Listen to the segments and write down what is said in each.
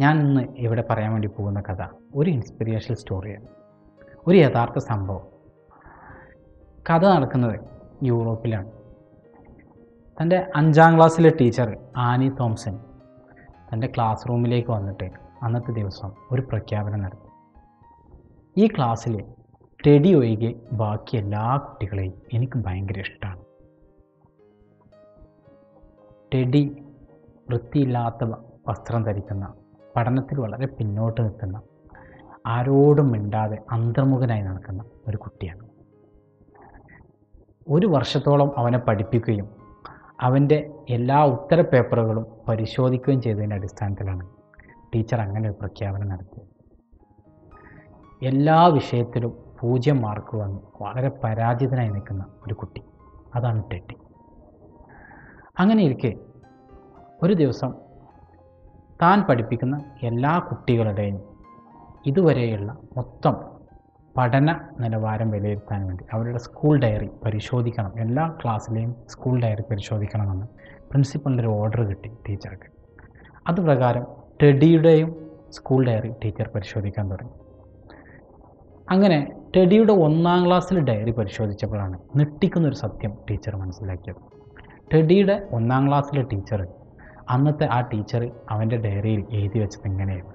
ഞാൻ ഇന്ന് ഇവിടെ പറയാൻ വേണ്ടി പോകുന്ന കഥ ഒരു ഇൻസ്പിറേഷണൽ സ്റ്റോറിയാണ് ഒരു യഥാർത്ഥ സംഭവം. കഥ നടക്കുന്നത് യൂറോപ്പിലാണ്. തന്റെ അഞ്ചാം ക്ലാസ്സിലെ ടീച്ചർ ആനി തോംസൺ തന്റെ ക്ലാസ് റൂമിലേക്ക് വന്നിട്ട് അന്നത്തെ ദിവസം ഒരു പ്രഖ്യാപനം നടത്തി. ഈ ക്ലാസ്സിൽ ടെഡി ഒഴികെ ബാക്കി എല്ലാ കുട്ടികളെയും എനിക്ക് ഭയങ്കര ഇഷ്ടമാണ് ടെഡി വൃത്തിയില്ലാത്ത വസ്ത്രം ധരിക്കുന്ന പഠനത്തിൽ വളരെ പിന്നോട്ട് നിൽക്കുന്ന ആരോടും മിണ്ടാതെ അന്തർമുഖനായി നടക്കുന്ന ഒരു കുട്ടിയാണ്. ഒരു വർഷത്തോളം അവനെ പഠിപ്പിക്കുകയും അവന്റെ എല്ലാ ഉത്തര പേപ്പറുകളും പരിശോധിക്കുകയും ചെയ്തതിന്റെ അടിസ്ഥാനത്തിലാണ് ടീച്ചർ അങ്ങനെ ഒരു പ്രഖ്യാപനം നടത്തിയത്. എല്ലാ വിഷയത്തിലും പൂജ്യം മാർക്ക് വന്ന് വളരെ പരാജിതനായി നിൽക്കുന്ന ഒരു കുട്ടി. അതാണ് ടെട്ടി അങ്ങനെ ഇരിക്കെ ഒരു ദിവസം താൻ പഠിപ്പിക്കുന്ന എല്ലാ കുട്ടികളുടെയും ഇതുവരെയുള്ള മൊത്തം പഠന നിലവാരം വിലയിരുത്താൻ വേണ്ടി അവരുടെ സ്കൂൾ ഡയറി പരിശോധിക്കണം. എല്ലാ ക്ലാസ്സിലെയും സ്കൂൾ ഡയറി പരിശോധിക്കണമെന്ന് പ്രിൻസിപ്പളിന്റെ ഒരു ഓർഡർ കിട്ടി ടീച്ചർക്ക് അതുപ്രകാരം ടെഡിയുടെയും സ്കൂൾ ഡയറി ടീച്ചർ പരിശോധിക്കാൻ തുടങ്ങി. അങ്ങനെ ടെഡിയുടെ ഒന്നാം ക്ലാസ്സിൽ ഡയറി പരിശോധിച്ചപ്പോഴാണ് ഞെട്ടിക്കുന്നൊരു സത്യം ടീച്ചർ മനസ്സിലാക്കിയത്. ടെഡിയുടെ ഒന്നാം ക്ലാസ്സിലെ ടീച്ചർ അന്നത്തെ ആ ടീച്ചർ അവന്റെ ഡയറിയിൽ എഴുതി വെച്ചത് ഇങ്ങനെയായിരുന്നു.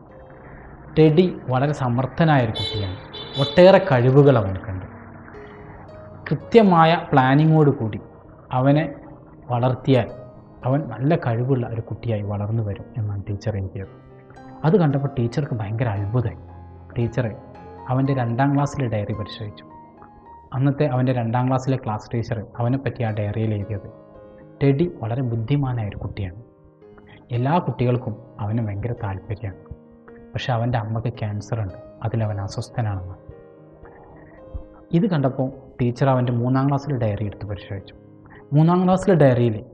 ടെഡി വളരെ സമർത്ഥനായ ഒരു കുട്ടിയാണ്. ഒട്ടേറെ കഴിവുകൾ അവനക്കുണ്ട് കൃത്യമായ പ്ലാനിങ്ങോട് കൂടി അവനെ വളർത്തിയാൽ അവൻ നല്ല കഴിവുള്ള ഒരു കുട്ടിയായി വളർന്നു വരും എന്നാണ് ടീച്ചർ എഴുതിയത്. അത് കണ്ടപ്പോൾ ടീച്ചർക്ക് ഭയങ്കര അത്ഭുതമായി. ടീച്ചർ അവന്റെ രണ്ടാം ക്ലാസ്സിലെ ഡയറി പരിശോധിച്ചു. അന്നത്തെ അവന്റെ രണ്ടാം ക്ലാസ്സിലെ ക്ലാസ് ടീച്ചർ അവനെപ്പറ്റി ആ ഡയറിയിൽ എഴുതിയത്. ടെഡി വളരെ ബുദ്ധിമാനായ ഒരു കുട്ടിയാണ്. എല്ലാ കുട്ടികൾക്കും അവന് ഭയങ്കര താല്പര്യമാണ്. പക്ഷെ അവന്റെ അമ്മയ്ക്ക് ക്യാൻസർ ഉണ്ട്. അതിലവൻ അസ്വസ്ഥനാണെന്ന്. ഇത് കണ്ടപ്പോൾ ടീച്ചർ അവന്റെ മൂന്നാം ക്ലാസ്സിലെ ഡയറി എടുത്ത് പരിശോധിച്ചു. മൂന്നാം ക്ലാസ്സിലെ ഡയറിയിൽ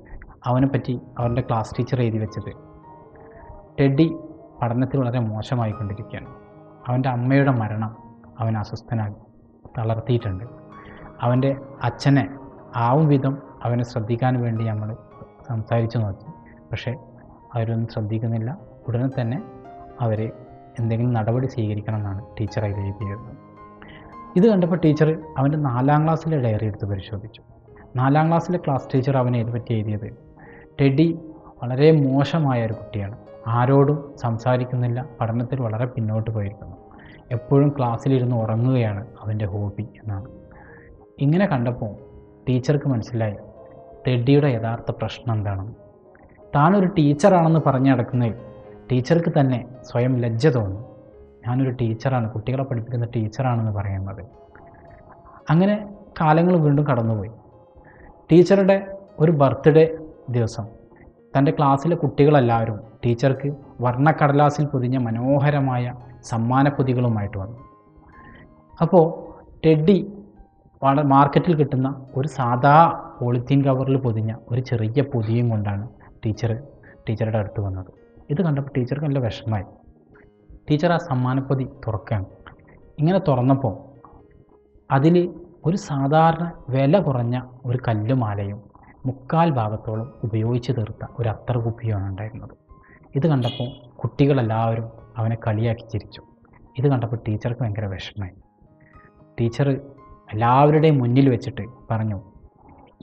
അവനെ പറ്റി അവന്റെ ക്ലാസ് ടീച്ചർ എഴുതി വെച്ചത് ടെഡി പഠനത്തിൽ വളരെ മോശമായിക്കൊണ്ടിരിക്കുകയാണ് അവന്റെ അമ്മയുടെ മരണം അവൻ അസ്വസ്ഥനായി തളർത്തിയിട്ടുണ്ട്. അവന്റെ അച്ഛനെ ആവും വിധം അവനെ ശ്രദ്ധിക്കാൻ വേണ്ടി നമ്മൾ സംസാരിച്ചു നോക്കി. പക്ഷേ അവരൊന്നും ശ്രദ്ധിക്കുന്നില്ല. ഉടനെ തന്നെ അവരെ എന്തെങ്കിലും നടപടി സ്വീകരിക്കണം എന്നാണ് ടീച്ചർ അതിൽ ഇത് കണ്ടപ്പോൾ ടീച്ചർ അവന്റെ നാലാം ക്ലാസ്സിലെ ഡയറി എടുത്ത് പരിശോധിച്ചു. നാലാം ക്ലാസ്സിലെ ക്ലാസ് ടീച്ചർ അവനെ ഇതുപറ്റി എഴുതിയത്? ടെഡി വളരെ മോശമായ ഒരു കുട്ടിയാണ്. ആരോടും സംസാരിക്കുന്നില്ല. പഠനത്തിൽ വളരെ പിന്നോട്ട് പോയിരിക്കുന്നു. എപ്പോഴും ക്ലാസ്സിലിരുന്ന് ഉറങ്ങുകയാണ് അവന്റെ ഹോബി എന്നാണ്. ഇങ്ങനെ കണ്ടപ്പോൾ ടീച്ചർക്ക് മനസ്സിലായി. ടെഡിയുടെ യഥാർത്ഥ പ്രശ്നം എന്താണെന്ന് താനൊരു ടീച്ചറാണെന്ന് പറഞ്ഞു നടക്കുന്നതിൽ ടീച്ചർക്ക് തന്നെ സ്വയം ലജ്ജ തോന്നും. ഞാനൊരു ടീച്ചറാണ് കുട്ടികളെ പഠിപ്പിക്കുന്ന ടീച്ചറാണെന്ന് പറയുന്നത്. അങ്ങനെ കാലങ്ങൾ വീണ്ടും കടന്നുപോയി. ടീച്ചറുടെ ഒരു ബർത്ത്ഡേ ദിവസം. തന്റെ ക്ലാസ്സിലെ കുട്ടികളെല്ലാവരും ടീച്ചർക്ക് വർണക്കടലാസിൽ പൊതിഞ്ഞ മനോഹരമായ സമ്മാനപ്പൊതികളുമായിട്ട് വന്നു. അപ്പോൾ ടെഡി മാർക്കറ്റിൽ കിട്ടുന്ന ഒരു സാധാ പോളിത്തീൻ കവറിൽ പൊതിഞ്ഞ ഒരു ചെറിയ പൊതിയും കൊണ്ടാണ് ടീച്ചർ ടീച്ചറുടെ അടുത്ത് വന്നത്. ഇത് കണ്ടപ്പോൾ ടീച്ചർക്ക് നല്ല വിഷമമായി. ടീച്ചർ ആ സമ്മാനപ്പൊതി തുറക്കുകയാണ്. ഇങ്ങനെ തുറന്നപ്പോൾ അതിൽ ഒരു സാധാരണ വില കുറഞ്ഞ ഒരു കല്ലുമാലയും മുക്കാൽ ഭാഗത്തോളം ഉപയോഗിച്ച് തീർത്ത ഒരു അത്തർ കുപ്പിയുമാണ് ഉണ്ടായിരുന്നത്. ഇത് കണ്ടപ്പോൾ കുട്ടികളെല്ലാവരും അവനെ കളിയാക്കി ചിരിച്ചു. ഇത് കണ്ടപ്പോൾ ടീച്ചർക്ക് ഭയങ്കര വിഷമമായി. ടീച്ചർ എല്ലാവരുടെയും മുന്നിൽ വെച്ചിട്ട് പറഞ്ഞു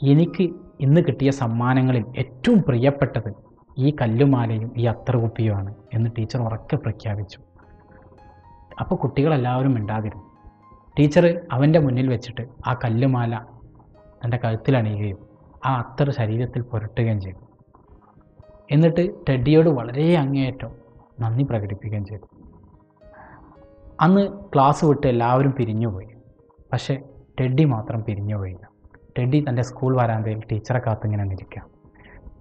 എനിക്ക് ഇന്ന് കിട്ടിയ സമ്മാനങ്ങളിൽ ഏറ്റവും പ്രിയപ്പെട്ടത് ഈ കല്ലുമാലയും ഈ അത്തർ കുപ്പിയുമാണ് എന്ന് ടീച്ചർ ഉറക്കെ പ്രഖ്യാപിച്ചു. അപ്പോൾ കുട്ടികളെല്ലാവരും മിണ്ടാതിരുന്നു. ടീച്ചർ അവന്റെ മുന്നിൽ വെച്ചിട്ട് ആ കല്ലുമാല തന്റെ കഴുത്തിൽ അണിയുകയും ആ അത്തർ ശരീരത്തിൽ പുരട്ടുകയും ചെയ്തു. എന്നിട്ട് ടെഡിയോട് വളരെ അങ്ങേയറ്റം നന്ദി പ്രകടിപ്പിക്കുകയും ചെയ്തു. അന്ന് ക്ലാസ് വിട്ട് എല്ലാവരും പിരിഞ്ഞുപോയി. പക്ഷേ ടെഡി മാത്രം പിരിഞ്ഞുപോയില്ല. ടെഡി തന്റെ സ്കൂൾ വരാന്തയിൽ ടീച്ചറെ കാത്തിങ്ങനെ നിൽക്കുക.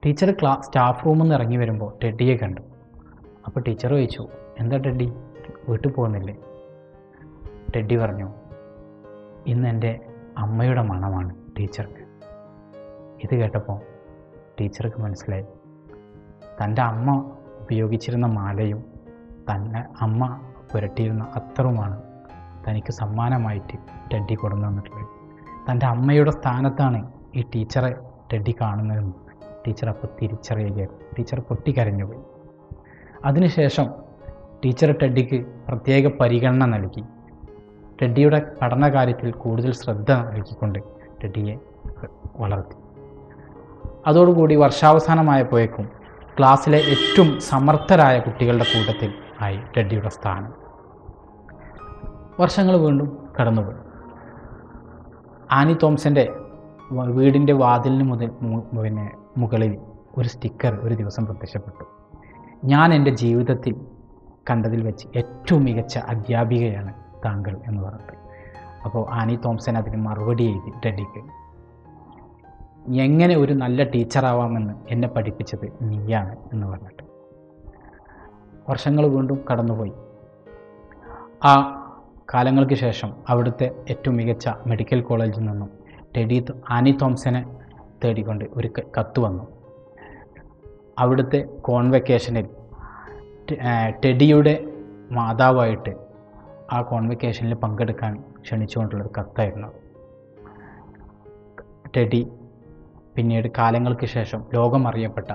ടീച്ചർ ക്ലാ സ്റ്റാഫ് റൂമിൽ നിന്ന് ഇറങ്ങി വരുമ്പോൾ ടെഡിയെ കണ്ടു. അപ്പോൾ ടീച്ചർ ചോദിച്ചു എന്താ ടെഡി? വീട്ടിൽ പോകുന്നില്ലേ? ടെഡി പറഞ്ഞു ഇന്ന് എന്റെ അമ്മയുടെ മണമാണ് ടീച്ചർക്ക്. ഇത് കേട്ടപ്പോൾ ടീച്ചർക്ക് മനസ്സിലായി. തന്റെ അമ്മ ഉപയോഗിച്ചിരുന്ന മാലയും തന്നെ അമ്മ പുരട്ടിയിരുന്ന അത്തറുമാണ് തനിക്ക് സമ്മാനമായിട്ട് ടെഡി കൊണ്ടു തന്റെ അമ്മയുടെ സ്ഥാനത്താണ് ഈ ടീച്ചറെ ടെഡി കാണുന്നതെന്ന്. ടീച്ചർ അപ്പോൾ തിരിച്ചറിയുകയായിരുന്നു ടീച്ചർ പൊട്ടിക്കരഞ്ഞുപോയി. അതിനുശേഷം ടീച്ചർ ടെഡിക്ക് പ്രത്യേക പരിഗണന നൽകി. ടെഡിയുടെ പഠനകാര്യത്തിൽ കൂടുതൽ ശ്രദ്ധ നൽകിക്കൊണ്ട് ടെഡിയെ വളർത്തി. അതോടുകൂടി വർഷാവസാനമായപ്പോഴേക്കും ക്ലാസ്സിലെ ഏറ്റവും സമർത്ഥരായ കുട്ടികളുടെ കൂട്ടത്തിൽ ആയി ടെഡിയുടെ സ്ഥാനം. വർഷങ്ങൾ വീണ്ടും കടന്നുപോയി. ആനി തോംസന്റെ വീടിന്റെ വാതിലിന് മുതൽ പിന്നെ മുകളിൽ ഒരു സ്റ്റിക്കർ ഒരു ദിവസം പ്രത്യക്ഷപ്പെട്ടു. ഞാൻ എന്റെ ജീവിതത്തിൽ കണ്ടതിൽ വെച്ച് ഏറ്റവും മികച്ച അധ്യാപികയാണ് താങ്കൾ എന്ന് പറഞ്ഞത് അപ്പോൾ ആനി തോംസൻ അതിന് മറുപടി എഴുതി ഡെഡിക്ക് എങ്ങനെ ഒരു നല്ല ടീച്ചറാവാമെന്ന് എന്നെ പഠിപ്പിച്ചത് നീയാണ് എന്ന് പറഞ്ഞിട്ട്. വർഷങ്ങൾ വീണ്ടും കടന്നുപോയി. ആ കാലങ്ങൾക്ക് ശേഷം അവിടുത്തെ ഏറ്റവും മികച്ച മെഡിക്കൽ കോളേജിൽ നിന്നും ടെഡി ആനി തോംസനെ തേടിക്കൊണ്ട് ഒരു കത്ത് വന്നു. അവിടുത്തെ കോൺവെക്കേഷനിൽ ടെഡിയുടെ മാതാവായിട്ട് ആ കോൺവെക്കേഷനിൽ പങ്കെടുക്കാൻ ക്ഷണിച്ചുകൊണ്ടുള്ളൊരു കത്തായിരുന്നു. ടെഡി പിന്നീട് കാലങ്ങൾക്ക് ശേഷം ലോകം അറിയപ്പെട്ട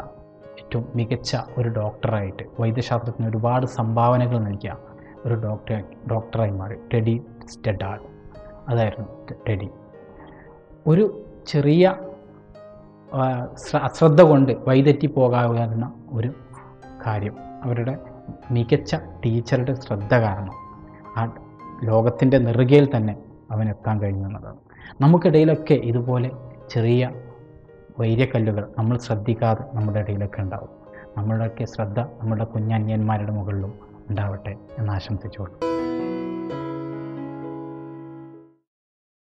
ഏറ്റവും മികച്ച ഒരു ഡോക്ടറായിട്ട് വൈദ്യശാസ്ത്രത്തിന് ഒരുപാട് സംഭാവനകൾ നൽകിയ ഒരു ഡോക്ടർ ഡോക്ടറായി മാറി ടെഡി സ്റ്റെഡാൾ. അതായിരുന്നു ടെഡി. ഒരു ചെറിയ അശ്രദ്ധ കൊണ്ട് വൈതെറ്റി പോകാവുന്ന ഒരു കാര്യം. അവരുടെ മികച്ച ടീച്ചറുടെ ശ്രദ്ധ കാരണം ആ ലോകത്തിന്റെ നെറുകയിൽ തന്നെ അവനെത്താൻ കഴിഞ്ഞു എന്നതാണ് നമുക്കിടയിലൊക്കെ ഇതുപോലെ ചെറിയ വൈര്യക്കല്ലുകൾ നമ്മൾ ശ്രദ്ധിക്കാതെ നമ്മുടെ ഇടയിലൊക്കെ ഉണ്ടാവും. നമ്മളുടെയൊക്കെ ശ്രദ്ധ നമ്മുടെ കുഞ്ഞന്യന്മാരുടെ മുകളിലും ഉണ്ടാവട്ടെ എന്ന് ആശംസിച്ചുകൊള്ളു.